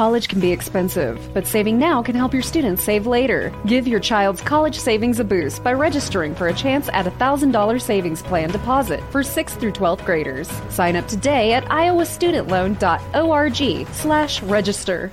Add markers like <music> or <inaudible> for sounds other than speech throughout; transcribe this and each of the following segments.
College can be expensive, but saving now can help your students save later. Give your child's college savings a boost by registering for a chance at a $1,000 savings plan deposit for 6th through 12th graders. Sign up today at iowastudentloan.org slash register.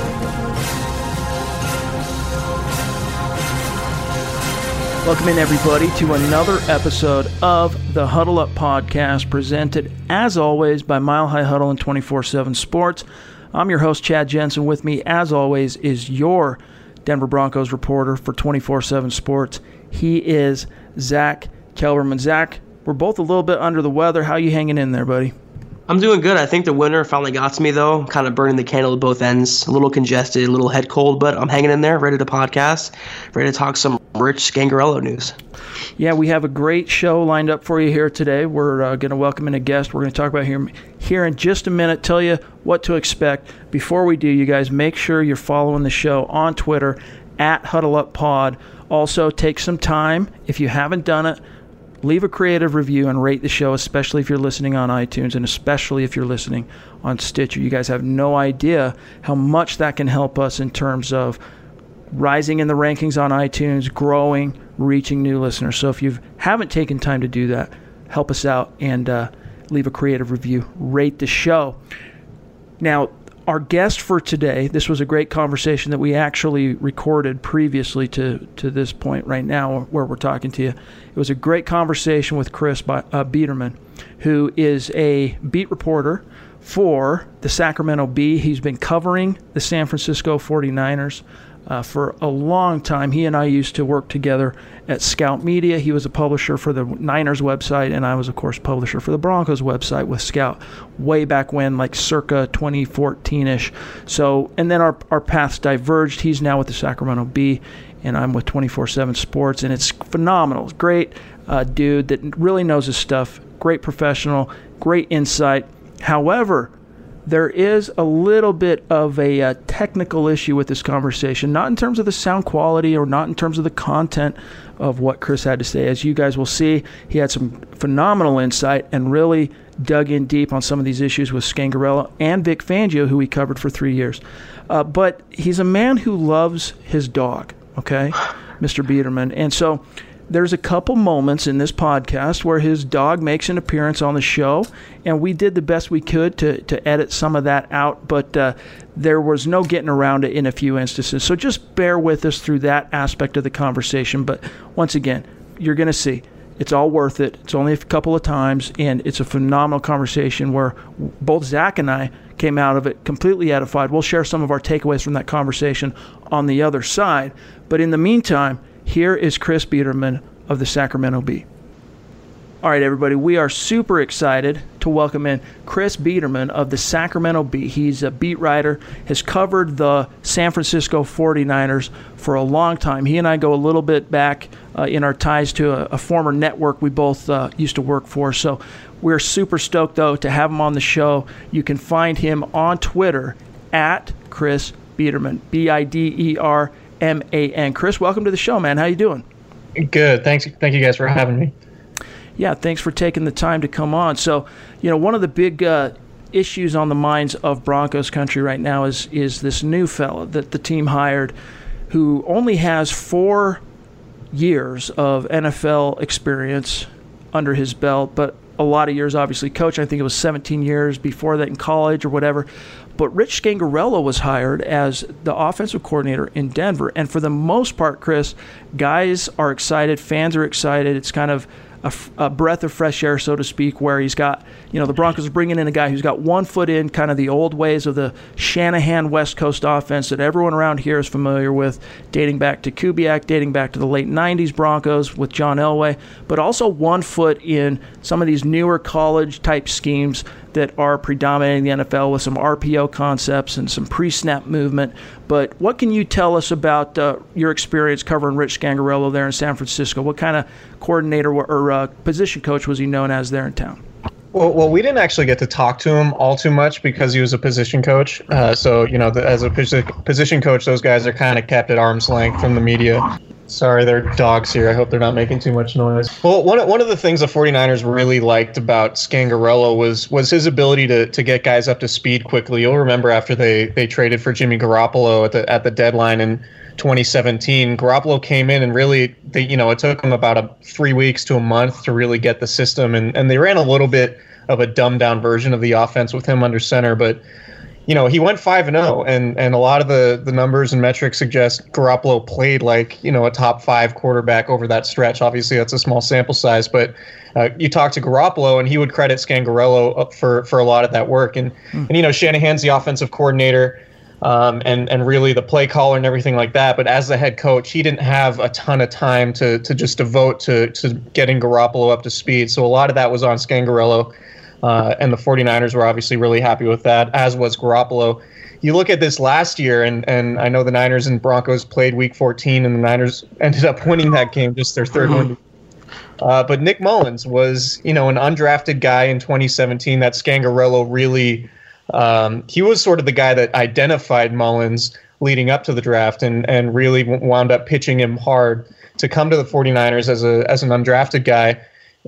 Welcome in, everybody, to another episode of the Huddle Up Podcast, presented as always by Mile High Huddle and 24 7 Sports. I'm your host, Chad Jensen. With me, as always, is your Denver Broncos reporter for 24 7 Sports. He is Zach Kelberman. Zach, we're both a little bit under the weather. How you hanging in there, buddy? I'm doing good. I think the winter finally got to me though. Kind of burning the candle at both ends. A little congested, a little head cold, but I'm hanging in there, ready to podcast, ready to talk some Rich Scangarello news. Yeah, we have a great show lined up for you here today. We're uh, going to welcome in a guest. We're going to talk about him here in just a minute. Tell you what to expect. Before we do, you guys make sure you're following the show on Twitter at Huddle Up Pod. Also, take some time if you haven't done it leave a creative review and rate the show, especially if you're listening on iTunes and especially if you're listening on Stitcher. You guys have no idea how much that can help us in terms of rising in the rankings on iTunes, growing, reaching new listeners. So if you haven't taken time to do that, help us out and uh, leave a creative review, rate the show. Now, our guest for today, this was a great conversation that we actually recorded previously to, to this point right now where we're talking to you. It was a great conversation with Chris uh, Biderman, who is a beat reporter for the Sacramento Bee. He's been covering the San Francisco 49ers uh, for a long time. He and I used to work together at Scout Media. He was a publisher for the Niners website, and I was, of course, publisher for the Broncos website with Scout way back when, like circa 2014 ish. So, and then our, our paths diverged. He's now with the Sacramento Bee, and I'm with 24 7 Sports, and it's phenomenal. Great uh, dude that really knows his stuff, great professional, great insight. However, there is a little bit of a uh, technical issue with this conversation, not in terms of the sound quality or not in terms of the content of what Chris had to say. As you guys will see, he had some phenomenal insight and really dug in deep on some of these issues with Scangarello and Vic Fangio, who he covered for three years. Uh, but he's a man who loves his dog, okay, Mr. Biderman. And so there's a couple moments in this podcast where his dog makes an appearance on the show, and we did the best we could to, to edit some of that out, but uh, there was no getting around it in a few instances. So just bear with us through that aspect of the conversation. But once again, you're going to see it's all worth it. It's only a couple of times, and it's a phenomenal conversation where both Zach and I came out of it completely edified. We'll share some of our takeaways from that conversation on the other side. But in the meantime, here is Chris Biderman of the Sacramento Bee. All right, everybody, we are super excited to welcome in Chris Biderman of the Sacramento Bee. He's a beat writer, has covered the San Francisco 49ers for a long time. He and I go a little bit back uh, in our ties to a, a former network we both uh, used to work for. So we're super stoked, though, to have him on the show. You can find him on Twitter at Chris Biderman, B I D E R M A N. Chris, welcome to the show, man. How you doing? Good. Thanks. Thank you guys for having me. Yeah, thanks for taking the time to come on. So, you know, one of the big uh, issues on the minds of Broncos country right now is is this new fella that the team hired, who only has four years of NFL experience under his belt, but a lot of years obviously coach. I think it was 17 years before that in college or whatever. But Rich Scangarello was hired as the offensive coordinator in Denver. And for the most part, Chris, guys are excited, fans are excited. It's kind of a, a, breath of fresh air, so to speak, where he's got, you know, the Broncos are bringing in a guy who's got one foot in kind of the old ways of the Shanahan West Coast offense that everyone around here is familiar with, dating back to Kubiak, dating back to the late 90s Broncos with John Elway, but also one foot in some of these newer college type schemes that are predominating the NFL with some RPO concepts and some pre snap movement. But what can you tell us about uh, your experience covering Rich Scangarello there in San Francisco? What kind of coordinator or uh, position coach was he known as there in town? Well, well, we didn't actually get to talk to him all too much because he was a position coach. Uh, so, you know, the, as a position coach, those guys are kind of kept at arm's length from the media. Sorry, there are dogs here. I hope they're not making too much noise. Well, one, one of the things the 49ers really liked about Scangarello was was his ability to, to get guys up to speed quickly. You'll remember after they, they traded for Jimmy Garoppolo at the at the deadline in 2017, Garoppolo came in and really, they, you know, it took them about a, three weeks to a month to really get the system, and, and they ran a little bit of a dumbed down version of the offense with him under center, but you know, he went five and zero, oh, and and a lot of the the numbers and metrics suggest Garoppolo played like you know a top five quarterback over that stretch. Obviously, that's a small sample size, but uh, you talk to Garoppolo, and he would credit Scangarello for for a lot of that work. And mm. and you know, Shanahan's the offensive coordinator. Um, and and really the play caller and everything like that. But as the head coach, he didn't have a ton of time to to just devote to to getting Garoppolo up to speed. So a lot of that was on Scangarello. Uh, and the 49ers were obviously really happy with that, as was Garoppolo. You look at this last year, and, and I know the Niners and Broncos played week 14, and the Niners <laughs> ended up winning that game, just their 3rd one. Uh, but Nick Mullens was, you know, an undrafted guy in 2017 that Scangarello really, um, he was sort of the guy that identified Mullens leading up to the draft and, and really wound up pitching him hard to come to the 49ers as a as an undrafted guy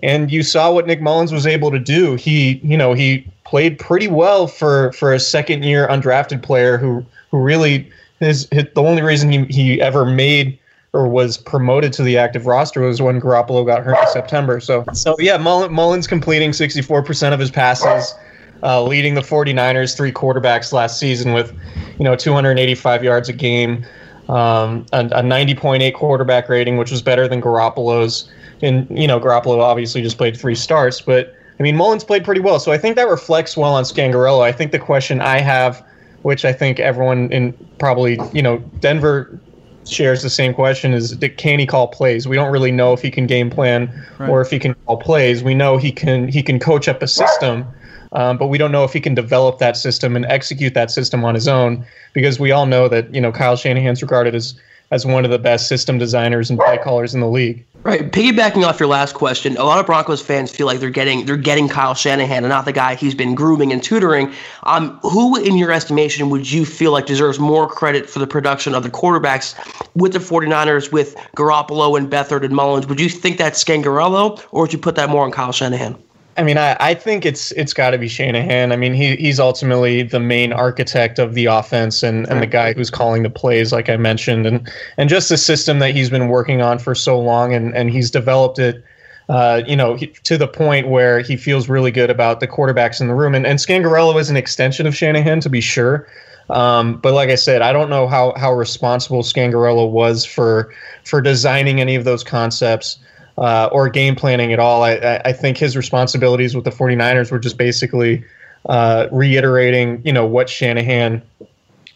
and you saw what Nick Mullens was able to do. He, you know, he played pretty well for for a second year undrafted player who who really is the only reason he, he ever made or was promoted to the active roster was when Garoppolo got hurt in September. So so yeah, Mullens completing 64% of his passes. Uh, leading the 49ers three quarterbacks last season with, you know, 285 yards a game, um, a, a 90.8 quarterback rating, which was better than Garoppolo's and you know Garoppolo obviously just played three starts, but I mean Mullens played pretty well, so I think that reflects well on Scangarello. I think the question I have, which I think everyone in probably you know Denver shares the same question is can he call plays we don't really know if he can game plan right. or if he can call plays we know he can he can coach up a system um, but we don't know if he can develop that system and execute that system on his own because we all know that you know Kyle Shanahan's regarded as as one of the best system designers and play callers in the league. Right. Piggybacking off your last question, a lot of Broncos fans feel like they're getting they're getting Kyle Shanahan and not the guy he's been grooming and tutoring. Um, who, in your estimation, would you feel like deserves more credit for the production of the quarterbacks with the 49ers, with Garoppolo and Beathard and Mullens? Would you think that's Scangarello, or would you put that more on Kyle Shanahan? I mean, I, I think it's it's got to be Shanahan. I mean, he he's ultimately the main architect of the offense and, and the guy who's calling the plays, like I mentioned, and and just the system that he's been working on for so long, and and he's developed it. Uh, you know, he, to the point where he feels really good about the quarterbacks in the room. And, and Scangarello is an extension of Shanahan, to be sure. Um, but like I said, I don't know how how responsible Scangarello was for for designing any of those concepts uh, or game planning at all. I, I think his responsibilities with the 49ers were just basically uh, reiterating, you know, what Shanahan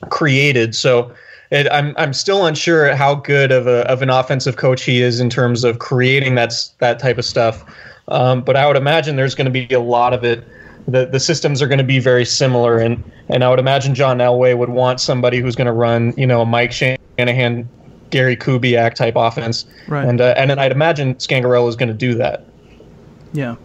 created. So it, I'm I'm still unsure how good of a of an offensive coach he is in terms of creating that that type of stuff. Um, but I would imagine there's going to be a lot of it. The the systems are going to be very similar, and and I would imagine John Elway would want somebody who's going to run, you know, a Mike Shanahan Gary Kubiak type offense. Right. And uh, and then I'd imagine Scangarello is going to do that. Yeah.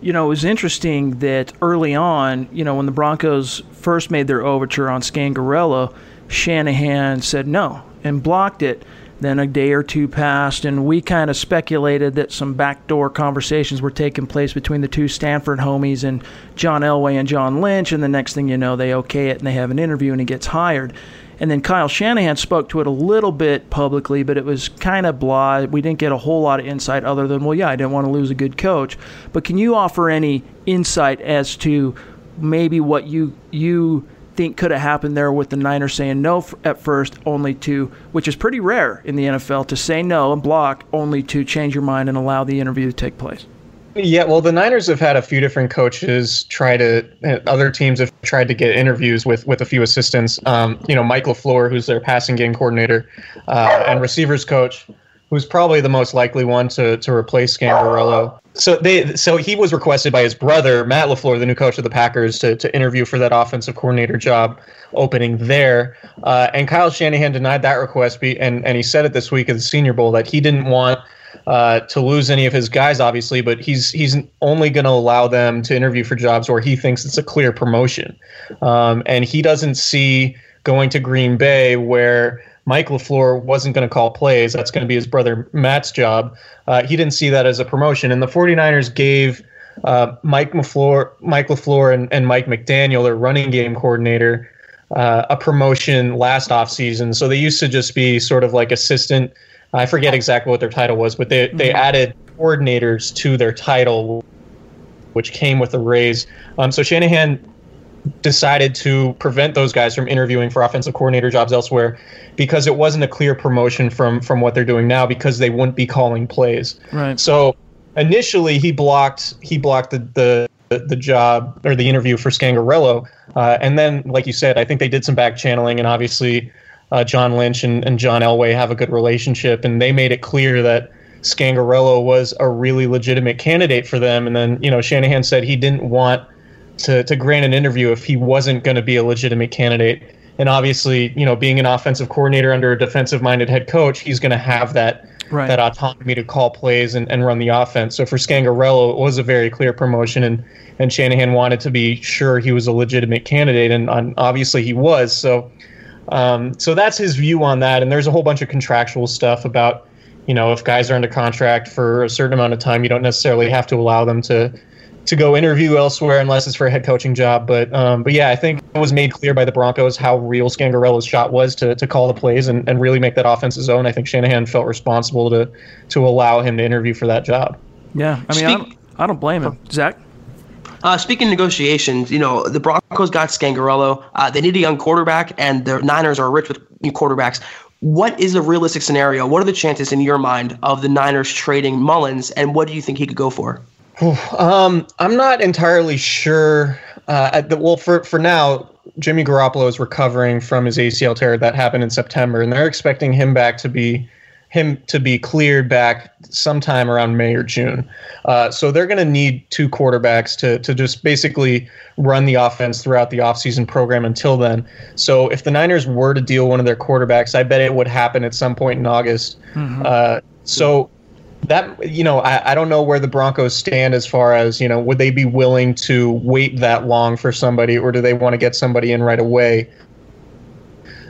You know, it was interesting that early on, you know, when the Broncos first made their overture on Scangarello, Shanahan said no and blocked it. Then a day or two passed, and we kind of speculated that some backdoor conversations were taking place between the two Stanford homies and John Elway and John Lynch. And the next thing you know, they okay it and they have an interview and he gets hired. And then Kyle Shanahan spoke to it a little bit publicly, but it was kind of blah. We didn't get a whole lot of insight other than, well, yeah, I didn't want to lose a good coach. But can you offer any insight as to maybe what you you think could have happened there with the Niners saying no at first, only to, which is pretty rare in the NFL, to say no and block, only to change your mind and allow the interview to take place? Yeah, well, the Niners have had a few different coaches try to. uh, Other teams have tried to get interviews with with a few assistants. Um, you know, Mike Lafleur, who's their passing game coordinator, uh, and receivers coach, who's probably the most likely one to to replace Scangarello. So they so he was requested by his brother Matt Lafleur, the new coach of the Packers, to to interview for that offensive coordinator job opening there. Uh, and Kyle Shanahan denied that request, be, and and he said it this week at the Senior Bowl that he didn't want uh, to lose any of his guys, obviously, but he's he's only going to allow them to interview for jobs where he thinks it's a clear promotion, um, and he doesn't see going to Green Bay where Mike Lafleur wasn't going to call plays. That's going to be his brother Matt's job. Uh, he didn't see that as a promotion, and the 49ers gave. Uh, Mike LaFleur, Mike LaFleur, and, and Mike McDaniel, their running game coordinator, uh, a promotion last offseason. So they used to just be sort of like assistant I forget exactly what their title was, but they, they added coordinators to their title, which came with a raise. Um, so Shanahan decided to prevent those guys from interviewing for offensive coordinator jobs elsewhere because it wasn't a clear promotion from from what they're doing now because they wouldn't be calling plays. Right. So initially he blocked he blocked the the, the job or the interview for Scangarello, uh, and then like you said, I think they did some back channeling and obviously uh, John Lynch and, and John Elway have a good relationship, and they made it clear that Scangarello was a really legitimate candidate for them. And then, you know, Shanahan said he didn't want to, to grant an interview if he wasn't going to be a legitimate candidate. And obviously, you know, being an offensive coordinator under a defensive minded head coach, he's going to have that Right. that autonomy to call plays and, and run the offense. So for Scangarello, it was a very clear promotion, and, and Shanahan wanted to be sure he was a legitimate candidate, and, and obviously he was. So um, so that's his view on that. And there's a whole bunch of contractual stuff about, you know, if guys are under contract for a certain amount of time, you don't necessarily have to allow them to to go interview elsewhere unless it's for a head coaching job. But um, but yeah, I think it was made clear by the Broncos how real Scangarello's shot was to, to call the plays and, and really make that offense his own. I think Shanahan felt responsible to to allow him to interview for that job. Yeah, I mean, I don't, I don't blame him. Zach? Uh, speaking of negotiations, you know, the Broncos got Scangarello. Uh, they need a young quarterback, and the Niners are rich with new quarterbacks. What is a realistic scenario? What are the chances in your mind of the Niners trading Mullens, and what do you think he could go for? <sighs> Um, I'm not entirely sure. Uh, at the, well, for for now, Jimmy Garoppolo is recovering from his ACL tear that happened in September, and they're expecting him back to be him to be cleared back sometime around May or June. Uh, so they're going to need two quarterbacks to to just basically run the offense throughout the offseason program until then. So if the Niners were to deal one of their quarterbacks, I bet it would happen at some point in August. Uh, so that you know I, I don't know where the broncos stand as far as you know would they be willing to wait that long for somebody or do they want to get somebody in right away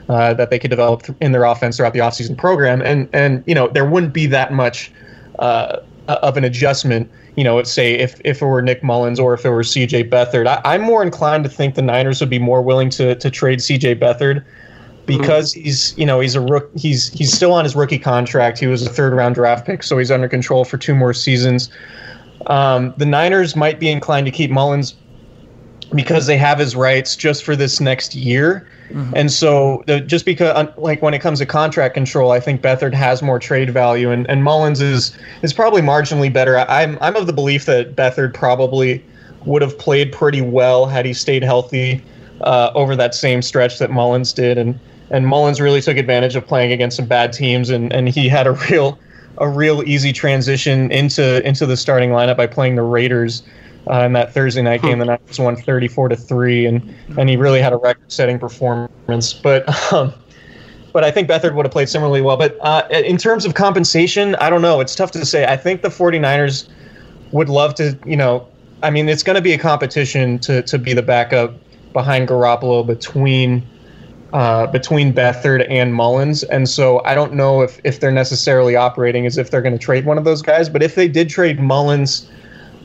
uh, that they could develop in their offense throughout the offseason program and and you know there wouldn't be that much uh, of an adjustment you know say if if it were nick mullens or if it were cj beathard I, i'm more inclined to think the niners would be more willing to to trade cj beathard because he's you know he's a rook he's he's still on his rookie contract. He was a third round draft pick, so he's under control for two more seasons. Um, the Niners might be inclined to keep Mullens because they have his rights just for this next year. And so, the, just because, like, when it comes to contract control, I think Beathard has more trade value, and, and Mullens is is probably marginally better. I'm I'm of the belief that Beathard probably would have played pretty well had he stayed healthy uh, over that same stretch that Mullens did, and and Mullens really took advantage of playing against some bad teams, and, and he had a real a real easy transition into into the starting lineup by playing the Raiders uh, in that Thursday night game. The Niners won 34 to three, and and he really had a record-setting performance. But um, but I think Beathard would have played similarly well. But uh, in terms of compensation, I don't know. It's tough to say. I think the 49ers would love to, you know, I mean, it's going to be a competition to to be the backup behind Garoppolo between uh, between Beathard and Mullens, and so I don't know if if they're necessarily operating as if they're going to trade one of those guys. But if they did trade Mullens,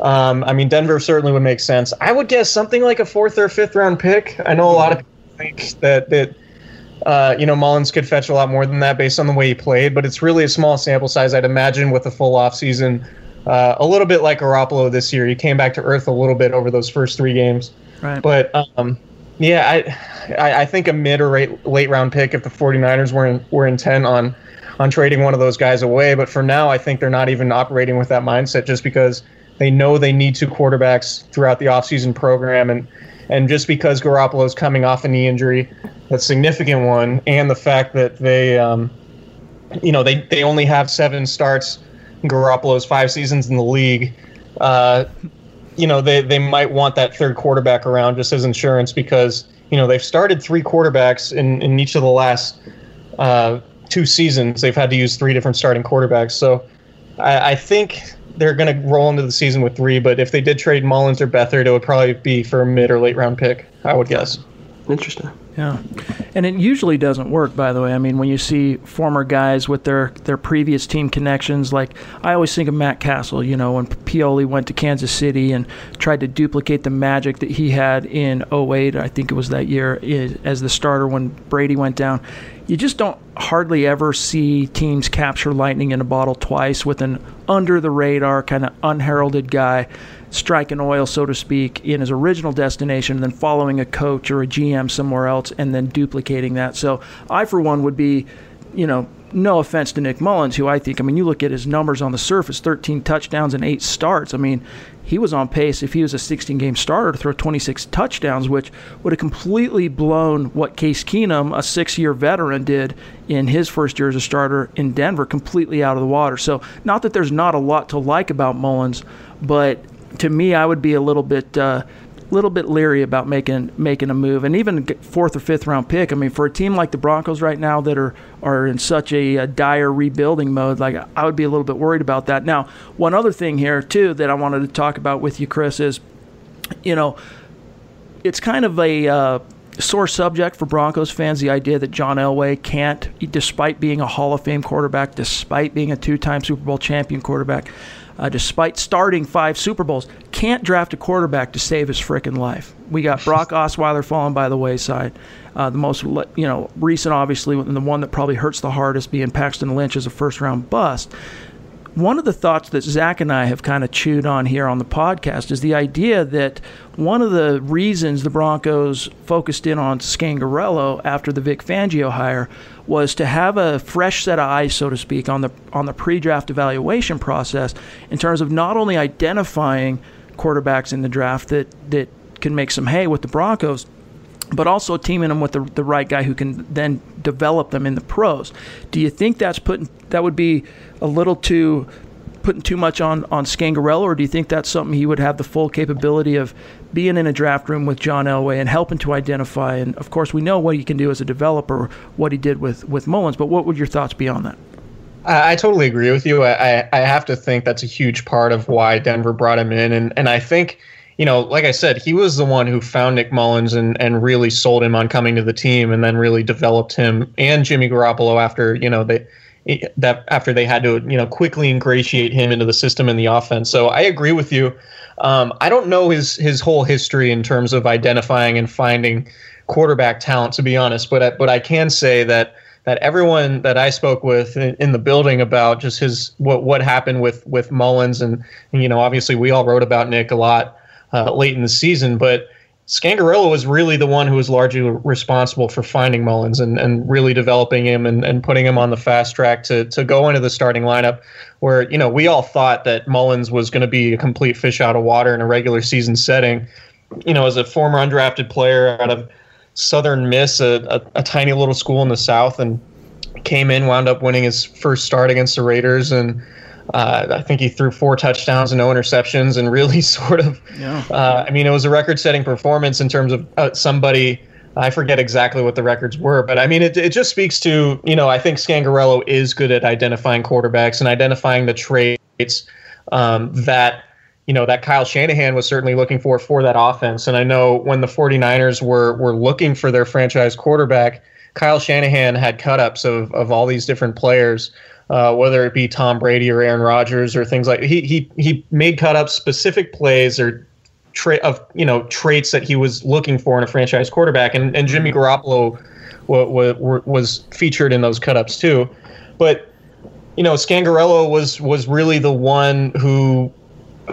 um, I mean, Denver certainly would make sense. I would guess something like a fourth or fifth round pick. I know a lot of people think that that. Uh, you know, Mullens could fetch a lot more than that based on the way he played, but it's really a small sample size. I'd imagine with a full offseason, uh, a little bit like Garoppolo this year. He came back to earth a little bit over those first three games. Right. But um, Yeah, I, I, I think a mid or late, late round pick if the 49ers were in, were intent on on trading one of those guys away. But for now, I think they're not even operating with that mindset just because they know they need two quarterbacks throughout the offseason program and and just because Garoppolo is coming off a knee injury, a significant one, and the fact that they, um, you know, they, they only have seven starts. Garoppolo's five seasons in the league. Uh, you know, they, they might want that third quarterback around just as insurance because, you know, they've started three quarterbacks in, in each of the last uh, two seasons. They've had to use three different starting quarterbacks. So I, I think they're going to roll into the season with three, but if they did trade Mullens or Beathard, it would probably be for a mid or late round pick, I would guess. Interesting. Yeah, and it usually doesn't work. By the way, I mean when you see former guys with their their previous team connections, like I always think of Matt Cassel. You know, when Pioli went to Kansas City and tried to duplicate the magic that he had in 08, I think it was that year as the starter when Brady went down. You just don't hardly ever see teams capture lightning in a bottle twice with an under the radar kind of unheralded guy striking oil, so to speak, in his original destination, then following a coach or a GM somewhere else and then duplicating that. So I, for one, would be, you know, no offense to Nick Mullens, who I think, I mean, you look at his numbers on the surface 13 touchdowns and eight starts. I mean, he was on pace, if he was a 16 game starter, to throw 26 touchdowns, which would have completely blown what Case Keenum, a six year veteran, did in his first year as a starter in Denver, completely out of the water. So, not that there's not a lot to like about Mullens, but to me, I would be a little bit. Uh, little bit leery about making making a move, and even fourth or fifth round pick. I mean, for a team like the Broncos right now that are are in such a, a, dire rebuilding mode, like I would be a little bit worried about that. Now, one other thing here too that I wanted to talk about with you, Chris, is you know, it's kind of a uh, sore subject for Broncos fans the idea that John Elway can't, despite being a Hall of Fame quarterback, despite being a two time Super Bowl champion quarterback uh, despite starting five Super Bowls, can't draft a quarterback to save his freaking life. We got Brock Osweiler falling by the wayside. Uh, the most, you know, recent, obviously, and the one that probably hurts the hardest being Paxton Lynch as a first round bust. One of the thoughts that Zach and I have kind of chewed on here on the podcast is the idea that one of the reasons the Broncos focused in on Scangarello after the Vic Fangio hire was to have a fresh set of eyes, so to speak, on the on the pre-draft evaluation process in terms of not only identifying quarterbacks in the draft that that can make some hay with the Broncos, but also teaming them with the, the right guy who can then develop them in the pros. Do you think that's putting that would be a little too putting too much on on Scangarello, or do you think that's something he would have the full capability of being in a draft room with John Elway and helping to identify? And of course, we know what he can do as a developer, what he did with with Mullens. But what would your thoughts be on that? I, I totally agree with you. I, I have to think that's a huge part of why Denver brought him in, and and I think you know, like I said, he was the one who found Nick Mullens and, and really sold him on coming to the team and then really developed him and Jimmy Garoppolo after, you know, they that after they had to, you know, quickly ingratiate him into the system and the offense. So I agree with you. Um, I don't know his his whole history in terms of identifying and finding quarterback talent, to be honest, but I, but I can say that that everyone that I spoke with in, in, the building about just his what what happened with with Mullens and, and you know obviously we all wrote about Nick a lot uh, late in the season. But Scangarello was really the one who was largely responsible for finding Mullens and, and really developing him and, and putting him on the fast track to, to go into the starting lineup where, you know, we all thought that Mullens was going to be a complete fish out of water in a regular season setting. You know, as a former undrafted player out of Southern Miss, a, a, a tiny little school in the South, and came in, wound up winning his first start against the Raiders and – uh, I think he threw four touchdowns and no interceptions, and really <laughs> sort of. Yeah. Uh, I mean, it was a record-setting performance in terms of uh, somebody. I forget exactly what the records were, but I mean, it, it just speaks to you know I think Scangarello is good at identifying quarterbacks and identifying the traits um, that you know that Kyle Shanahan was certainly looking for for that offense. And I know when the 49ers were were looking for their franchise quarterback, Kyle Shanahan had cutups of of all these different players uh, whether it be Tom Brady or Aaron Rodgers or things like he he he made cut up specific plays or tra- of you know traits that he was looking for in a franchise quarterback, and and Jimmy Garoppolo w- w- was featured in those cut ups too, but you know Scangarello was was really the one who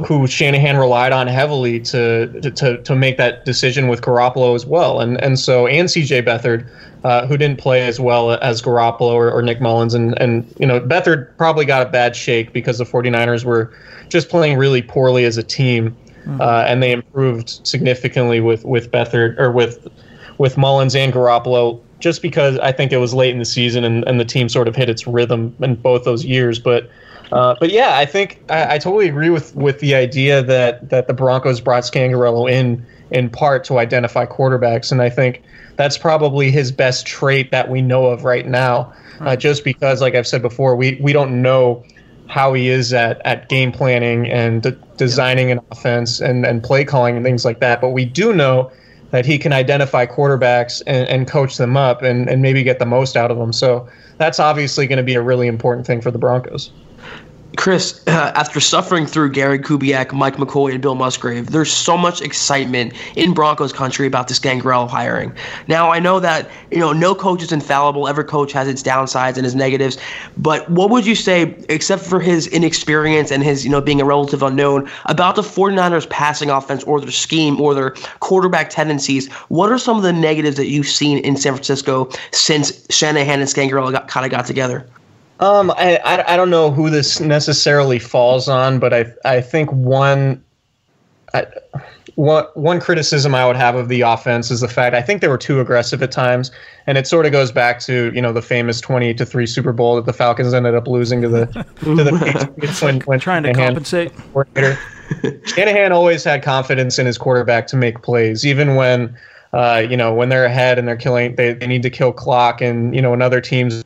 who Shanahan relied on heavily to to to make that decision with Garoppolo as well, and and so and CJ Beathard, uh, who didn't play as well as Garoppolo or, or, Nick Mullens, and and you know Beathard probably got a bad shake because the 49ers were just playing really poorly as a team, mm-hmm. uh, and they improved significantly with with Beathard or with with Mullens and Garoppolo. Just because I think it was late in the season and, and the team sort of hit its rhythm in both those years, but uh, but yeah, I think I, I, totally agree with with the idea that that the Broncos brought Scangarello in in part to identify quarterbacks, and I think that's probably his best trait that we know of right now. Uh, just because, like I've said before, we we don't know how he is at, at game planning and de- designing an offense and, and play calling and things like that. But we do know that he can identify quarterbacks and, and coach them up and, and maybe get the most out of them. So that's obviously going to be a really important thing for the Broncos. Chris, uh, after suffering through Gary Kubiak, Mike McCoy, and Bill Musgrave, there's so much excitement in Broncos country about this Scangarello hiring. Now, I know that you know no coach is infallible. Every coach has its downsides and its negatives. But what would you say, except for his inexperience and his you know being a relative unknown, about the 49ers passing offense or their scheme or their quarterback tendencies? What are some of the negatives that you've seen in San Francisco since Shanahan and Scangarello kind of got together? Um, I, I, I don't know who this necessarily falls on, but I I think one, I, one one criticism I would have of the offense is the fact I think they were too aggressive at times, and it sort of goes back to you know the famous twenty to three Super Bowl that the Falcons ended up losing to the to the Patriots <laughs> when, when trying to compensate. <laughs> Shanahan always had confidence in his quarterback to make plays, even when. Uh, you know, when they're ahead and they're killing, they, they need to kill clock, and you know, another team's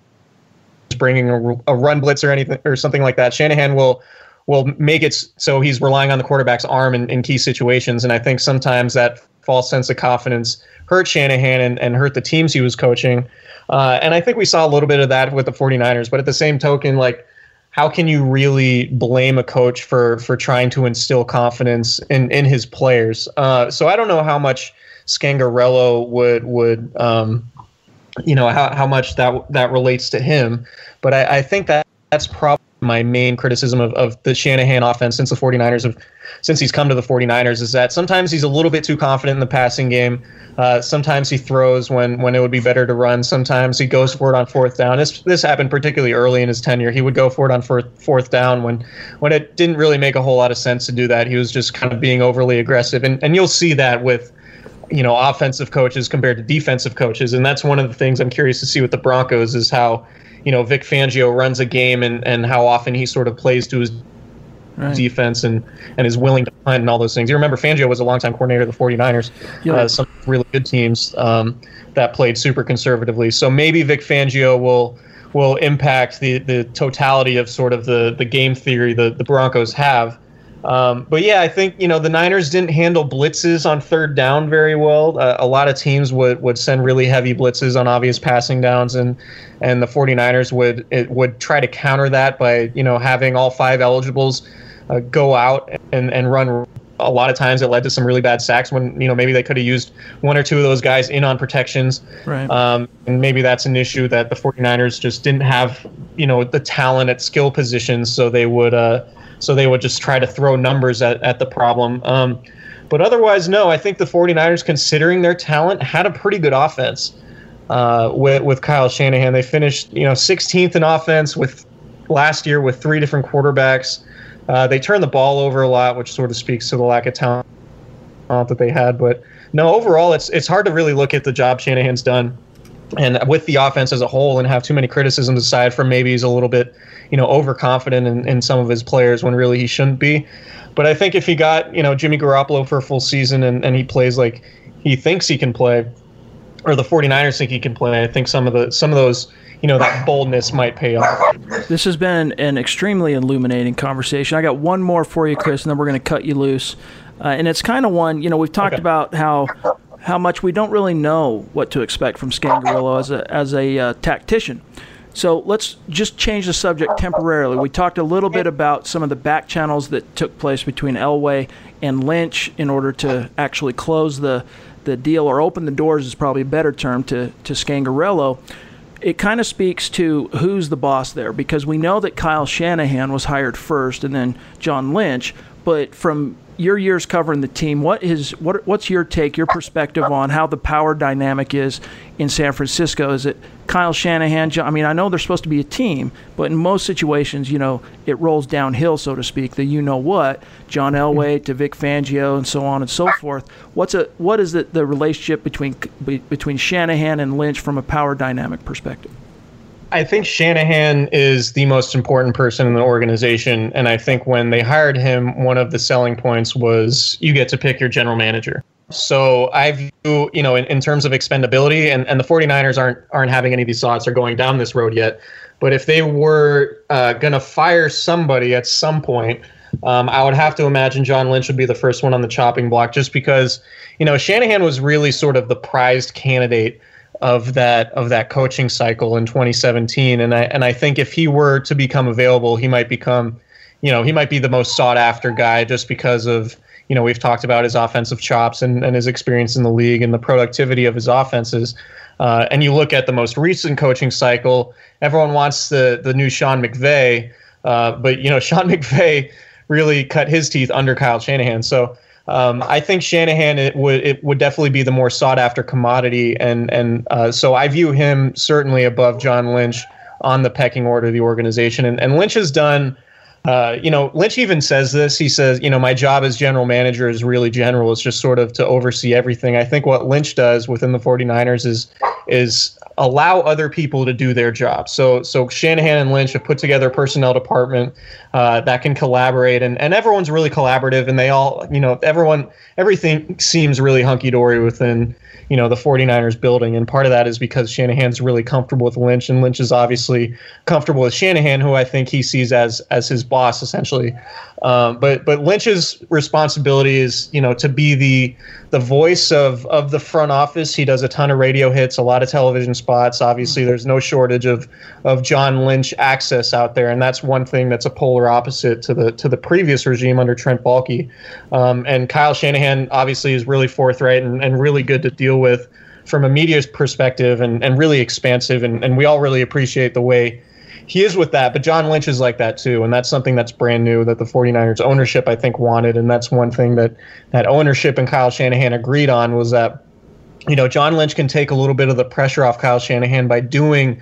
bringing a, a run blitz or anything or something like that, Shanahan will will make it so he's relying on the quarterback's arm in, in key situations. And I think sometimes that false sense of confidence hurt Shanahan and, and hurt the teams he was coaching. Uh, and I think we saw a little bit of that with the 49ers. But at the same token, like, how can you really blame a coach for for trying to instill confidence in in his players? Uh, so I don't know how much Scangarello would would um, you know how, how much that that relates to him. But I, I think that that's probably my main criticism of, of the Shanahan offense since the 49ers have since he's come to the 49ers is that sometimes he's a little bit too confident in the passing game. Uh, sometimes he throws when when it would be better to run. Sometimes he goes for it on fourth down. This this happened particularly early in his tenure. He would go for it on fourth fourth down when when it didn't really make a whole lot of sense to do that. He was just kind of being overly aggressive, and and you'll see that with you know offensive coaches compared to defensive coaches, and that's one of the things I'm curious to see with the Broncos is how you know Vic Fangio runs a game and and how often he sort of plays to his right. defense and and is willing to punt and all those things. You remember Fangio was a longtime coordinator of the 49ers, yeah. uh, some really good teams um, that played super conservatively. So maybe Vic Fangio will will impact the the totality of sort of the the game theory the the Broncos have. Um, but yeah, I think you know the Niners didn't handle blitzes on third down very well. Uh, a lot of teams would, would send really heavy blitzes on obvious passing downs, and and the 49ers would it would try to counter that by you know having all five eligibles uh, go out and and run. A lot of times it led to some really bad sacks when you know maybe they could have used one or two of those guys in on protections. Right. Um, and maybe that's an issue that the 49ers just didn't have you know the talent at skill positions, so they would. Uh, so they would just try to throw numbers at, at the problem. Um, but otherwise, no, I think the 49ers, considering their talent, had a pretty good offense uh, with, with Kyle Shanahan. They finished, you know, 16th in offense with last year with three different quarterbacks. Uh, they turned the ball over a lot, which sort of speaks to the lack of talent that they had. But no, overall, it's it's hard to really look at the job Shanahan's done and with the offense as a whole and have too many criticisms aside from maybe he's a little bit you know overconfident in, in some of his players when really he shouldn't be. But i think if he got you know jimmy garoppolo for a full season and, and he plays like he thinks he can play or the 49ers think he can play i think some of the some of those you know that boldness might pay off. This has been an extremely illuminating conversation. I got one more for you chris and then we're going to cut you loose. Uh, and it's kind of one you know we've talked okay. about how how much we don't really know what to expect from Scangarello as a as a uh, tactician. So let's just change the subject temporarily. We talked a little bit about some of the back channels that took place between Elway and Lynch in order to actually close the the deal or open the doors is probably a better term to to Scangarello. It kind of speaks to who's the boss there because we know that Kyle Shanahan was hired first and then John Lynch, but from your years covering the team, what is what what's your take, your perspective on how the power dynamic is in San Francisco? Is it Kyle Shanahan? I mean, I know they're supposed to be a team, but in most situations, you know, it rolls downhill, so to speak. The you know what, John Elway to Vic Fangio, and so on and so forth. What's a what is the, the relationship between between Shanahan and Lynch from a power dynamic perspective? I think Shanahan is the most important person in the organization. And I think when they hired him, one of the selling points was you get to pick your general manager. So I view, you know, in, in terms of expendability, and, and the 49ers aren't aren't having any of these thoughts or going down this road yet. But if they were uh, going to fire somebody at some point, um, I would have to imagine John Lynch would be the first one on the chopping block, just because, you know, Shanahan was really sort of the prized candidate of that of that coaching cycle in 2017 and I and I think if he were to become available he might become you know he might be the most sought after guy just because of you know we've talked about his offensive chops and, and his experience in the league and the productivity of his offenses. Uh, and you look at the most recent coaching cycle everyone wants the the new Sean McVay uh, but you know <laughs> Sean McVay really cut his teeth under Kyle Shanahan. So um, I think Shanahan it would it would definitely be the more sought after commodity, and and uh, so I view him certainly above John Lynch on the pecking order of the organization. And, and Lynch has done, uh, you know, Lynch even says this. He says, you know, my job as general manager is really general. It's just sort of to oversee everything. I think what Lynch does within the 49ers is is allow other people to do their job. So so Shanahan and Lynch have put together a personnel department uh, that can collaborate, and, and everyone's really collaborative, and they all you know everyone everything seems really hunky dory within you know the 49ers building. And part of that is because Shanahan's really comfortable with Lynch. And Lynch is obviously comfortable with Shanahan who I think he sees as as his boss essentially um, but but Lynch's responsibility is you know to be the the voice of of the front office he does a ton of radio hits a lot of television spots obviously mm-hmm. there's no shortage of of John Lynch access out there and that's one thing that's a polar opposite to the to the previous regime under Trent Baalke um, and Kyle Shanahan obviously is really forthright and, and really good to deal with from a media's perspective and, and really expansive. And, and we all really appreciate the way he is with that. But John Lynch is like that too. And that's something that's brand new that the 49ers ownership, I think, wanted. And that's one thing that, that ownership and Kyle Shanahan agreed on was that, you know, John Lynch can take a little bit of the pressure off Kyle Shanahan by doing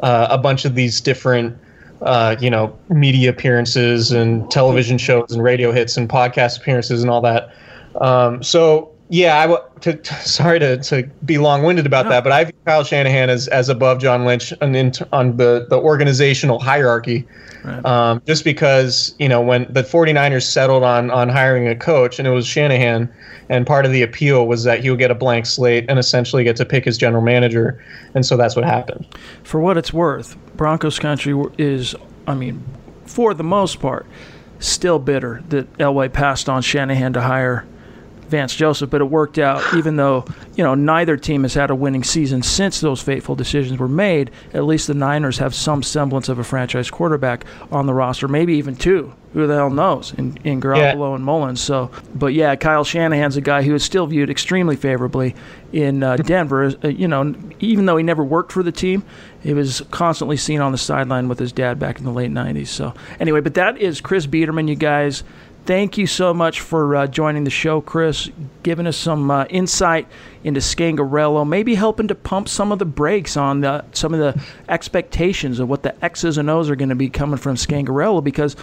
uh, a bunch of these different uh, you know, media appearances and television shows and radio hits and podcast appearances and all that. Um, so yeah, I w- to, to, sorry to, to be long winded about no. that, but I view Kyle Shanahan as, as above John Lynch on, on the, the organizational hierarchy. Right. Um, just because, you know, when the 49ers settled on, on hiring a coach and it was Shanahan, and part of the appeal was that he would get a blank slate and essentially get to pick his general manager. And so that's what happened. For what it's worth, Broncos country is, I mean, for the most part, still bitter that Elway passed on Shanahan to hire Vance Joseph, but it worked out even though, you know, neither team has had a winning season since those fateful decisions were made. At least the Niners have some semblance of a franchise quarterback on the roster, maybe even two. Who the hell knows in, in Garoppolo yeah. and Mullens. So, but yeah, Kyle Shanahan's a guy who is still viewed extremely favorably in uh, <laughs> Denver. Uh, you know, even though he never worked for the team, he was constantly seen on the sideline with his dad back in the late 90s. So, anyway, but that is Chris Biderman, you guys thank you so much for uh, joining the show, Chris, giving us some uh, insight into Scangarello, maybe helping to pump some of the brakes on the, some of the expectations of what the X's and O's are going to be coming from Scangarello because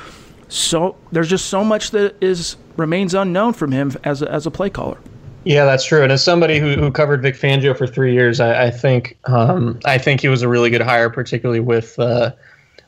so there's just so much that is remains unknown from him as a, as a play caller. Yeah, that's true. And as somebody who, who covered Vic Fangio for three years, I, I think um, I think he was a really good hire, particularly with uh,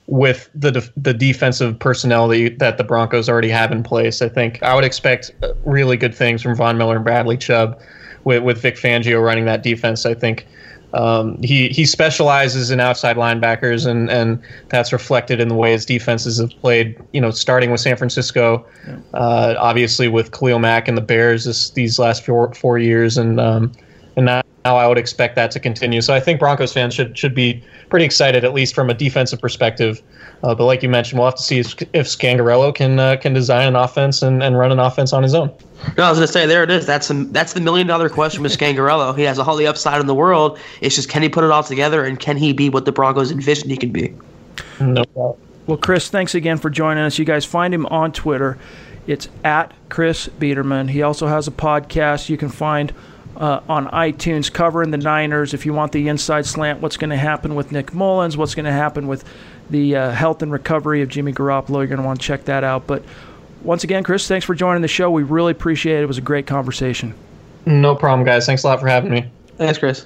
with the def- the defensive personnel that, that the Broncos already have in place. I think I would expect really good things from Von Miller and Bradley Chubb with, with Vic Fangio running that defense. I think um, he he specializes in outside linebackers, and and that's reflected in the way his defenses have played. You know, starting with San Francisco, uh, obviously with Khalil Mack and the Bears this, these last four four years, and um, and now I would expect that to continue. So I think Broncos fans should should be pretty excited, at least from a defensive perspective. Uh, but like you mentioned, we'll have to see if, if Scangarello can uh, can design an offense and, and run an offense on his own. No, I was going to say there it is. That's the that's the million dollar question with Scangarello. He has all the upside in the world. It's just can he put it all together and can he be what the Broncos envisioned he can be? No problem. Well, Chris, thanks again for joining us. You guys find him on Twitter. It's at Chris Biderman. He also has a podcast you can find uh, on iTunes covering the Niners. If you want the inside slant, what's going to happen with Nick Mullens, what's going to happen with the uh, health and recovery of Jimmy Garoppolo, you're going to want to check that out. But once again, Chris, thanks for joining the show. We really appreciate it. It was a great conversation. No problem, guys. Thanks a lot for having me. Thanks, Chris.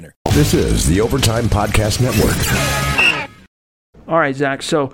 This is the Overtime Podcast Network. All right, Zach. So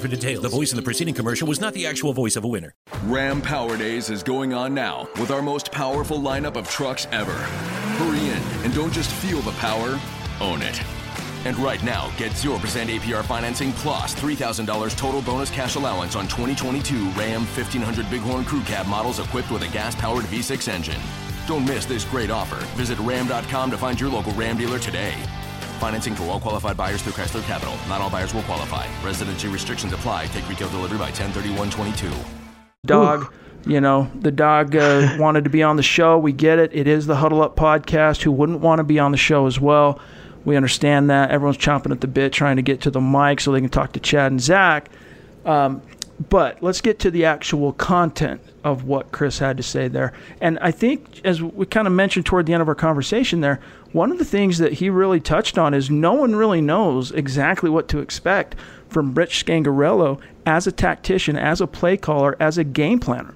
for details. The voice in the preceding commercial was not the actual voice of a winner. Ram Power Days is going on now with our most powerful lineup of trucks ever. Hurry in and don't just feel the power, own it. And right now, get 0% APR financing plus $3,000 total bonus cash allowance on 2022 Ram 1500 Bighorn Crew Cab models equipped with a gas powered V6 engine. Don't miss this great offer. Visit ram.com to find your local Ram dealer today. Financing for well qualified buyers through Chrysler Capital. Not all buyers will qualify. Residency restrictions apply. Take retail delivery by 103122. dog. You know, the dog uh, <laughs> wanted to be on the show. We get it. It is the Huddle Up podcast. Who wouldn't want to be on the show as well? We understand that. Everyone's chomping at the bit trying to get to the mic so they can talk to Chad and Zach. Um, but let's get to the actual content of what Chris had to say there. And I think, as we kind of mentioned toward the end of our conversation there, one of the things that he really touched on is no one really knows exactly what to expect from Rich Scangarello as a tactician, as a play caller, as a game planner.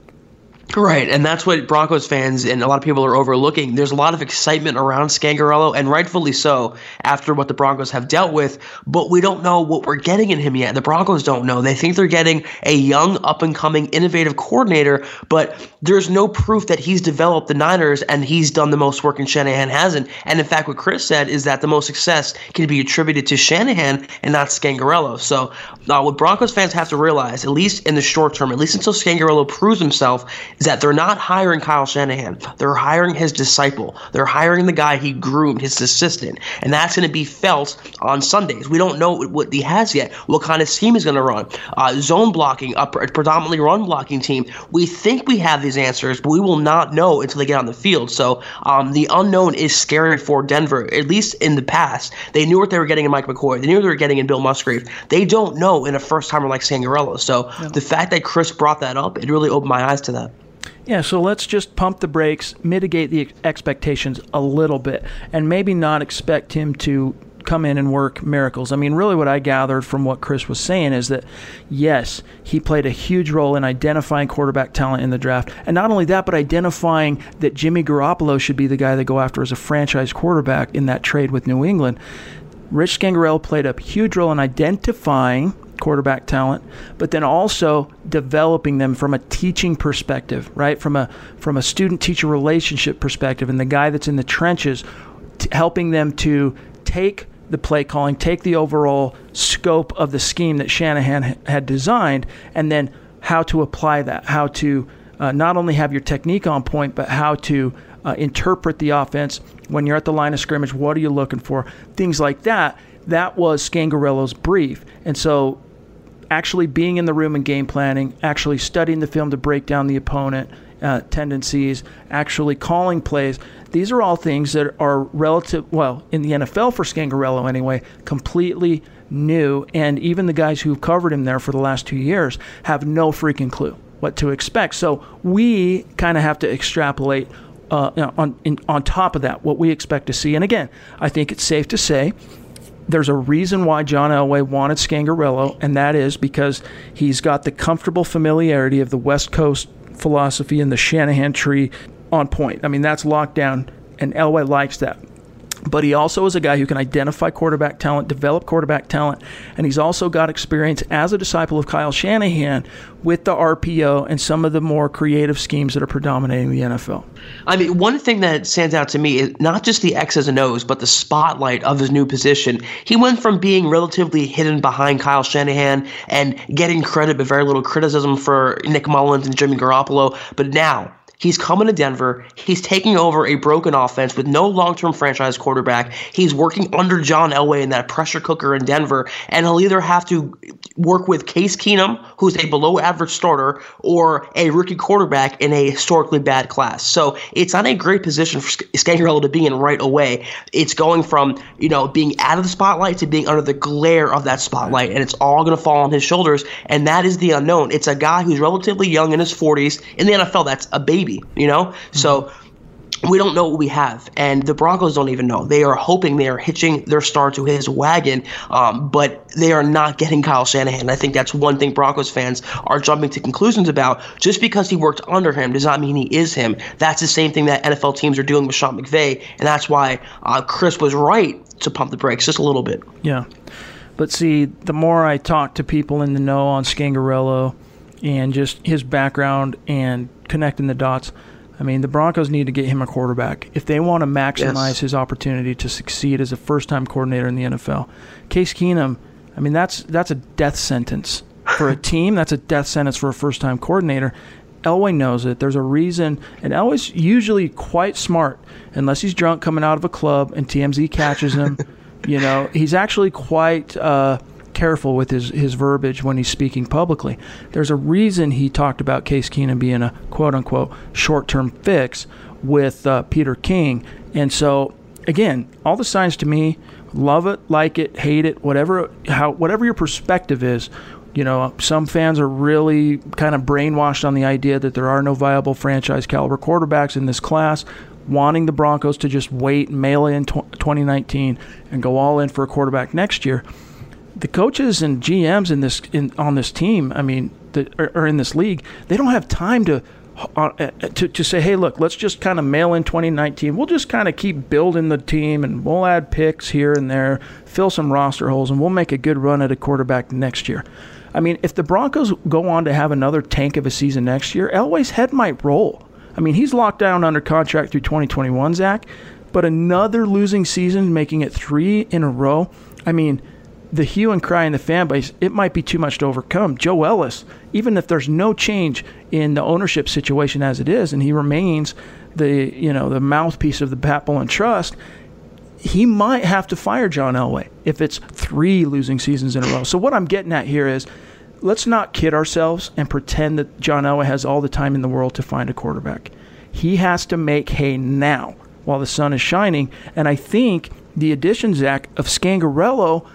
Right, and that's what Broncos fans and a lot of people are overlooking. There's a lot of excitement around Scangarello, and rightfully so, after what the Broncos have dealt with. But we don't know what we're getting in him yet. The Broncos don't know. They think they're getting a young, up and coming, innovative coordinator, but there's no proof that he's developed the Niners and he's done the most work and Shanahan hasn't. And in fact, what Chris said is that the most success can be attributed to Shanahan and not Scangarello. So, uh, what Broncos fans have to realize, at least in the short term, at least until Scangarello proves himself, is that they're not hiring Kyle Shanahan. They're hiring his disciple. They're hiring the guy he groomed, his assistant. And that's going to be felt on Sundays. We don't know what he has yet, what kind of scheme he's going to run. Uh, zone blocking, a pre- predominantly run blocking team. We think we have these answers, but we will not know until they get on the field. So um, the unknown is scary for Denver, at least in the past. They knew what they were getting in Mike McCoy. They knew what they were getting in Bill Musgrave. They don't know in a first timer like Scangarello. So the fact that Chris brought that up, it really opened my eyes to that. Yeah, so let's just pump the brakes, mitigate the expectations a little bit, and maybe not expect him to come in and work miracles. I mean, really, what I gathered from what Chris was saying is that yes, he played a huge role in identifying quarterback talent in the draft, and not only that, but identifying that Jimmy Garoppolo should be the guy they go after as a franchise quarterback in that trade with New England. Rich Scangarello played a huge role in identifying quarterback talent, but then also developing them from a teaching perspective, right? From a from a student teacher relationship perspective, and the guy that's in the trenches, t- helping them to take the play calling, take the overall scope of the scheme that Shanahan ha- had designed, and then how to apply that, how to uh, not only have your technique on point, but how to uh, interpret the offense when you're at the line of scrimmage. What are you looking for? Things like that. That was Scangarello's brief, and so actually being in the room and game planning, actually studying the film to break down the opponent uh, tendencies, actually calling plays. These are all things that are relative, well, in the NFL for Scangarello anyway, completely new. And even the guys who've covered him there for the last two years have no freaking clue what to expect. So we kind of have to extrapolate uh, on in, on top of that what we expect to see. And again, I think it's safe to say there's a reason why John Elway wanted Scangarello, and that is because he's got the comfortable familiarity of the West Coast philosophy and the Shanahan tree on point. I mean, that's locked down, and Elway likes that but he also is a guy who can identify quarterback talent, develop quarterback talent, and he's also got experience as a disciple of Kyle Shanahan with the RPO and some of the more creative schemes that are predominating the NFL. I mean, one thing that stands out to me is not just the X's and O's, but the spotlight of his new position. He went from being relatively hidden behind Kyle Shanahan and getting credit but very little criticism for Nick Mullens and Jimmy Garoppolo, but now He's coming to Denver. He's taking over a broken offense with no long term franchise quarterback. He's working under John Elway in that pressure cooker in Denver. And he'll either have to work with Case Keenum, who's a below average starter, or a rookie quarterback in a historically bad class. So it's not a great position for Scangarello to be in right away. It's going from, you know, being out of the spotlight to being under the glare of that spotlight. And it's all going to fall on his shoulders. And that is the unknown. It's a guy who's relatively young in his 40s. In the NFL, that's a baby you know? Mm-hmm. So we don't know what we have, and the Broncos don't even know. They are hoping they are hitching their star to his wagon, um, but they are not getting Kyle Shanahan. I think that's one thing Broncos fans are jumping to conclusions about. Just because he worked under him does not mean he is him. That's the same thing that NFL teams are doing with Sean McVay, and that's why uh, Chris was right to pump the brakes just a little bit. Yeah. But see, the more I talk to people in the know on Scangarello and just his background and connecting the dots. I mean, the Broncos need to get him a quarterback if they want to maximize yes. his opportunity to succeed as a first-time coordinator in the NFL. Case Keenum, I mean, that's that's a death sentence for a <laughs> team. That's a death sentence for a first-time coordinator. Elway knows it. There's a reason, and Elway's usually quite smart, unless he's drunk coming out of a club and TMZ catches him. <laughs> you know, he's actually quite. Uh, careful with his, his verbiage when he's speaking publicly. There's a reason he talked about Case Keenum being a quote unquote short term fix with uh, Peter King. And so, again, all the signs to me love it, like it, hate it, whatever, how, whatever your perspective is. You know, some fans are really kind of brainwashed on the idea that there are no viable franchise caliber quarterbacks in this class wanting the Broncos to just wait mail in 2019 and go all in for a quarterback next year the coaches and GMs in this in on this team, I mean, the, or, in this league, they don't have time to uh, uh, to, to say, hey, look, let's just kind of mail in 2019. We'll just kind of keep building the team and we'll add picks here and there, fill some roster holes, and we'll make a good run at a quarterback next year. I mean, if the Broncos go on to have another tank of a season next year, Elway's head might roll. I mean, he's locked down under contract through 2021, Zach, but another losing season, making it three in a row. I mean, the hue and cry in the fan base, it might be too much to overcome. Joe Ellis, even if there's no change in the ownership situation as it is, and he remains the you know the mouthpiece of the Bowlen Trust, he might have to fire John Elway if it's three losing seasons in a row. So what I'm getting at here is, let's not kid ourselves and pretend that John Elway has all the time in the world to find a quarterback. He has to make hay now while the sun is shining, and I think the addition, Zach, of Scangarello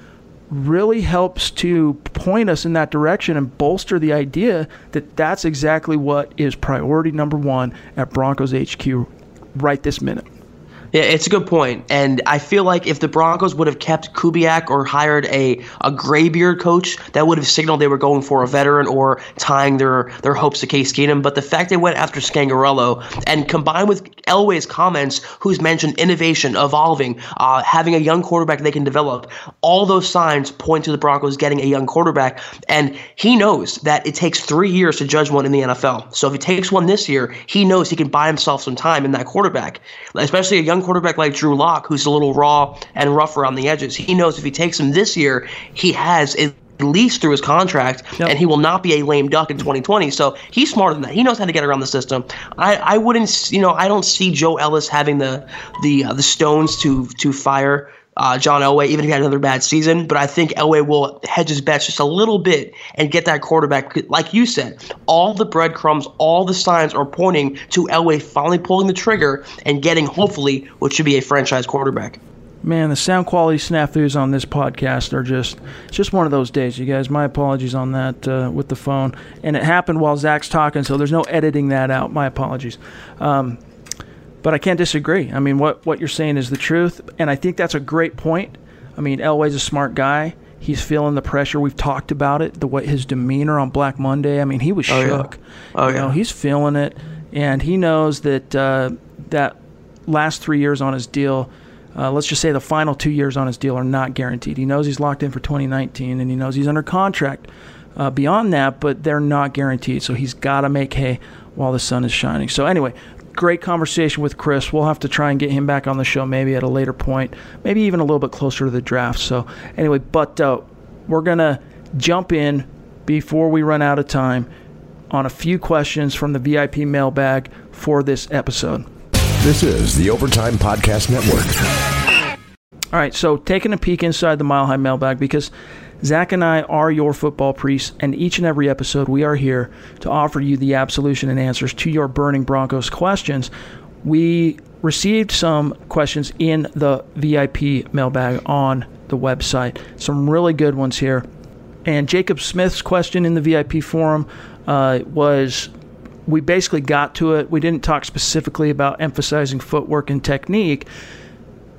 really helps to point us in that direction and bolster the idea that that's exactly what is priority number one at Broncos HQ right this minute. Yeah, it's a good point. And I feel like if the Broncos would have kept Kubiak or hired a, a graybeard coach, that would have signaled they were going for a veteran or tying their, their hopes to Case Keenum. But the fact they went after Scangarello and combined with Elway's comments, who's mentioned innovation, evolving, uh, having a young quarterback they can develop, all those signs point to the Broncos getting a young quarterback. And he knows that it takes three years to judge one in the NFL. So if he takes one this year, he knows he can buy himself some time in that quarterback, especially a young young quarterback like Drew Lock, who's a little raw and rougher on the edges, he knows if he takes him this year, he has at least through his contract, yep. and he will not be a lame duck in 2020. So he's smarter than that. He knows how to get around the system. I, I wouldn't, you know, I don't see Joe Ellis having the the uh, the stones to to fire uh, John Elway, even if he had another bad season. But I think Elway will hedge his bets just a little bit and get that quarterback. Like you said, all the breadcrumbs, all the signs are pointing to Elway finally pulling the trigger and getting, hopefully, what should be a franchise quarterback. Man, the sound quality snafus on this podcast are just just one of those days, you guys. My apologies on that uh, with the phone, and it happened while Zach's talking, so there's no editing that out. My apologies. Um, but I can't disagree. I mean, what, what you're saying is the truth, and I think that's a great point. I mean, Elway's a smart guy. He's feeling the pressure. We've talked about it. The way his demeanor on Black Monday. I mean, he was Oh, yeah. shook. Oh, you know, yeah. he's feeling it, and he knows that uh, that last three years on his deal. Uh, let's just say the final two years on his deal are not guaranteed. He knows he's locked in for 2019, and he knows he's under contract uh, beyond that, but they're not guaranteed. So he's got to make hay while the sun is shining. So anyway, great conversation with Chris. We'll have to try and get him back on the show maybe at a later point, maybe even a little bit closer to the draft. So anyway, but uh, we're gonna jump in before we run out of time on a few questions from the VIP mailbag for this episode. This is the Overtime Podcast Network. All right, so taking a peek inside the Mile High mailbag because Zach and I are your football priests, and each and every episode we are here to offer you the absolution and answers to your burning Broncos questions. We received some questions in the VIP mailbag on the website, some really good ones here. And Jacob Smith's question in the VIP forum uh, was we basically got to it. We didn't talk specifically about emphasizing footwork and technique.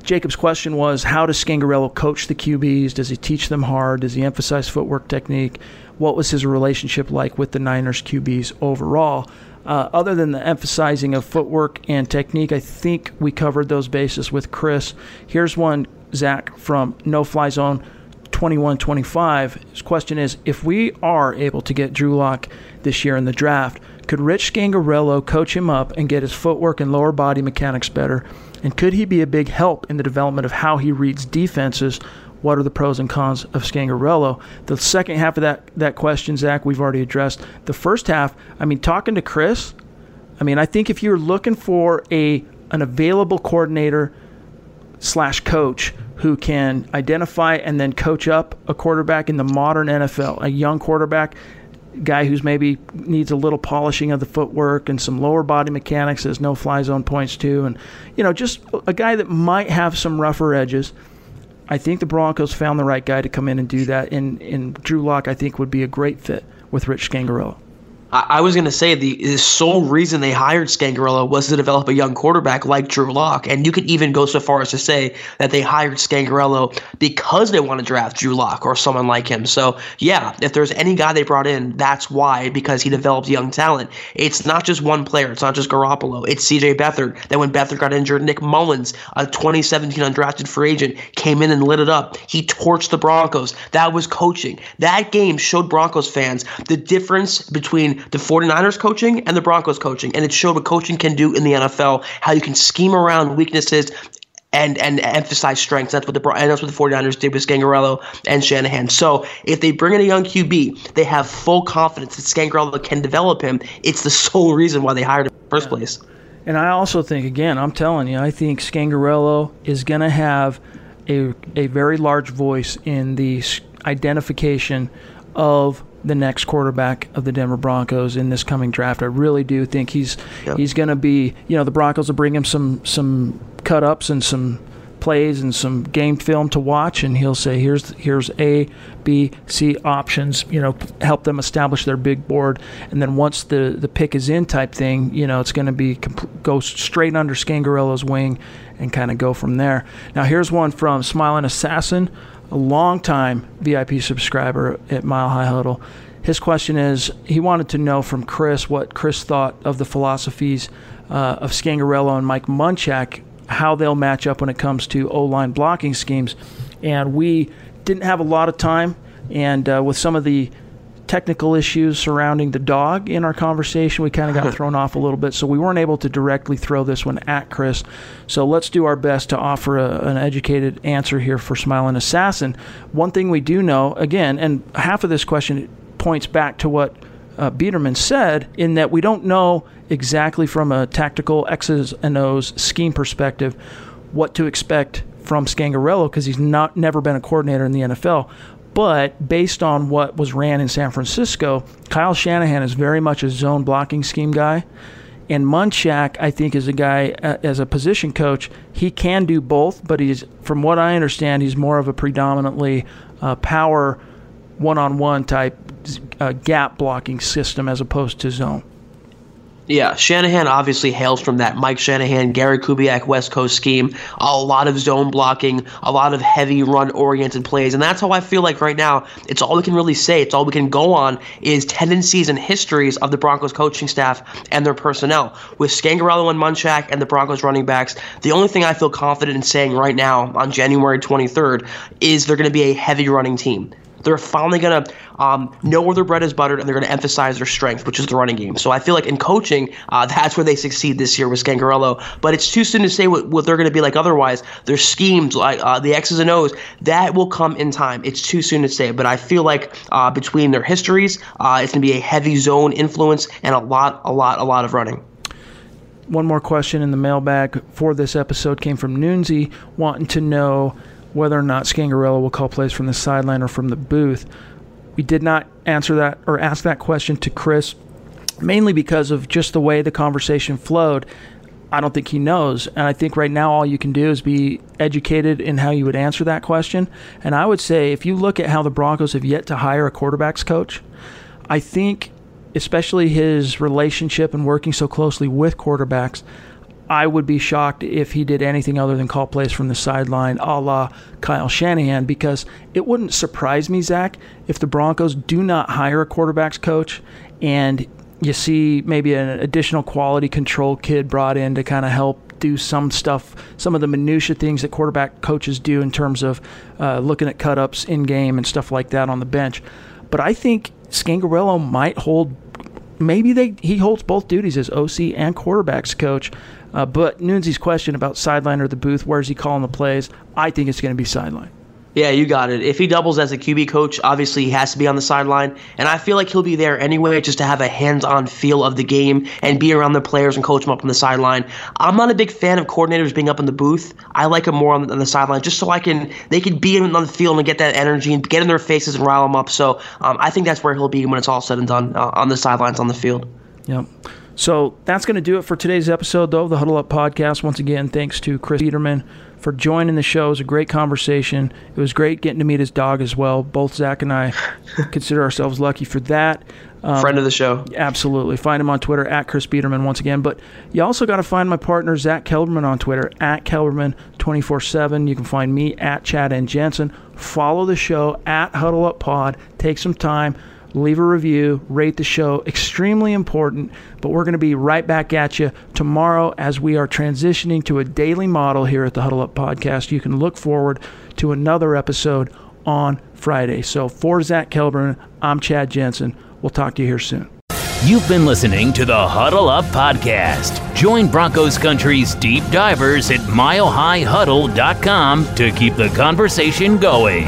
Jacob's question was how does Scangarello coach the QBs? Does he teach them hard? Does he emphasize footwork technique? What was his relationship like with the Niners QBs overall? Uh, other than the emphasizing of footwork and technique, I think we covered those bases with Chris. Here's one, Zach, from No Fly Zone 2125. His question is If we are able to get Drew Lock this year in the draft, could Rich Scangarello coach him up and get his footwork and lower body mechanics better? And could he be a big help in the development of how he reads defenses? What are the pros and cons of Scangarello? The second half of that, that question, Zach, we've already addressed. The first half, I mean, talking to Chris, I mean, I think if you're looking for a an available coordinator slash coach who can identify and then coach up a quarterback in the modern NFL, a young quarterback, guy who's maybe needs a little polishing of the footwork and some lower body mechanics as no fly zone points to, and you know, just a guy that might have some rougher edges. I think the Broncos found the right guy to come in and do that, and, and Drew Lock I think would be a great fit with Rich Scangarello. I, I was going to say the, the sole reason they hired Scangarello was to develop a young quarterback like Drew Lock, and you could even go so far as to say that they hired Scangarello because they want to draft Drew Lock or someone like him. So yeah, if there's any guy they brought in, that's why because he developed young talent. It's not just one player. It's not just Garoppolo. It's C.J. Beathard. Then when Beathard got injured, Nick Mullens, a 2017 undrafted free agent, came in and lit it up. He torched the Broncos. That was coaching. That game showed Broncos fans the difference between the 49ers coaching and the Broncos coaching. And it showed what coaching can do in the NFL, how you can scheme around weaknesses and and emphasize strengths. That's what the and that's what the 49ers did with Scangarello and Shanahan. So if they bring in a young QB, they have full confidence that Scangarello can develop him. It's the <laughs> sole reason why they hired him in the first place. And I also think, again, I'm telling you, I think Scangarello is going to have a, a very large voice in the identification of the next quarterback of the Denver Broncos in this coming draft. I really do think he's Yep. he's going to be. You know, the Broncos will bring him some some cut ups and some plays and some game film to watch, and he'll say, "Here's here's A, B, C options." You know, help them establish their big board, and then once the the pick is in, type thing. You know, it's going to be compl- go straight under Scangarello's wing, and kind of go from there. Now, here's one from Smiling Assassin, a longtime VIP subscriber at Mile High Huddle. His question is he wanted to know from Chris what Chris thought of the philosophies uh, of Scangarello and Mike Munchak, how they'll match up when it comes to O line blocking schemes. And we didn't have a lot of time, and uh, with some of the technical issues surrounding the dog in our conversation, we kind of got <laughs> thrown off a little bit, so we weren't able to directly throw this one at Chris. So let's do our best to offer a, an educated answer here for Smiling Assassin. One thing we do know, again, and half of this question points back to what uh, Biderman said, in that we don't know exactly from a tactical X's and O's scheme perspective what to expect from Scangarello because he's not never been a coordinator in the NFL. But based on what was ran in San Francisco, Kyle Shanahan is very much a zone blocking scheme guy. And Munchak, I think, is a guy uh, as a position coach. He can do both, but he's, from what I understand, he's more of a predominantly uh, power one-on-one type uh, gap blocking system as opposed to zone. Yeah, Shanahan obviously hails from that Mike Shanahan, Gary Kubiak West Coast scheme. A lot of zone blocking, a lot of heavy run oriented plays. And that's how I feel like right now, it's all we can really say. It's all we can go on is tendencies and histories of the Broncos coaching staff and their personnel. With Scangarello and Munchak and the Broncos running backs, the only thing I feel confident in saying right now on January 23rd is they're going to be a heavy running team. They're finally going to um, know where their bread is buttered, and they're going to emphasize their strength, which is the running game. So I feel like in coaching, uh, that's where they succeed this year with Scangarello. But it's too soon to say what, what they're going to be like otherwise. Their schemes, like uh, the X's and O's, that will come in time. It's too soon to say. But I feel like uh, between their histories, uh, it's going to be a heavy zone influence and a lot, a lot, a lot of running one more question in the mailbag for this episode came from Noonsy wanting to know whether or not Scangarello will call plays from the sideline or from the booth. We did not answer that or ask that question to Chris, mainly because of just the way the conversation flowed. I don't think he knows. And I think right now all you can do is be educated in how you would answer that question. And I would say if you look at how the Broncos have yet to hire a quarterbacks coach, I think especially his relationship and working so closely with quarterbacks, I would be shocked if he did anything other than call plays from the sideline, a la Kyle Shanahan, because it wouldn't surprise me, Zach, if the Broncos do not hire a quarterbacks coach and you see maybe an additional quality control kid brought in to kind of help do some stuff, some of the minutia things that quarterback coaches do in terms of uh, looking at cut ups in game and stuff like that on the bench. But I think Scangarello might hold maybe they he holds both duties as OC and quarterbacks coach. Uh, but Noonsy's question about sideline or the booth, where's he calling the plays? I think it's going to be sideline. Yeah, you got it. If he doubles as a QB coach, obviously he has to be on the sideline, and I feel like he'll be there anyway, just to have a hands-on feel of the game and be around the players and coach them up on the sideline. I'm not a big fan of coordinators being up in the booth. I like them more on the, on the sideline, just so I can they can be on the field and get that energy and get in their faces and rile them up. So um, I think that's where he'll be when it's all said and done uh, on the sidelines on the field. Yep. So that's going to do it for today's episode, though, of the Huddle Up podcast. Once again, thanks to Chris Biderman for joining the show. It was a great conversation. It was great getting to meet his dog as well. Both Zach and I <laughs> consider ourselves lucky for that. Um, Friend of the show. Absolutely. Find him on Twitter at Chris Biderman once again. But you also got to find my partner, Zach Kelberman, on Twitter at Kelberman 24 7. You can find me at Chad and Jensen. Follow the show at Huddle Up Pod. Take some time leave a review, rate the show. Extremely important. But we're going to be right back at you tomorrow as we are transitioning to a daily model here at the Huddle Up Podcast. You can look forward to another episode on Friday. So for Zach Kelburn, I'm Chad Jensen. We'll talk to you here soon. You've been listening to the Huddle Up Podcast. Join Broncos Country's deep divers at milehighhuddle.com to keep the conversation going.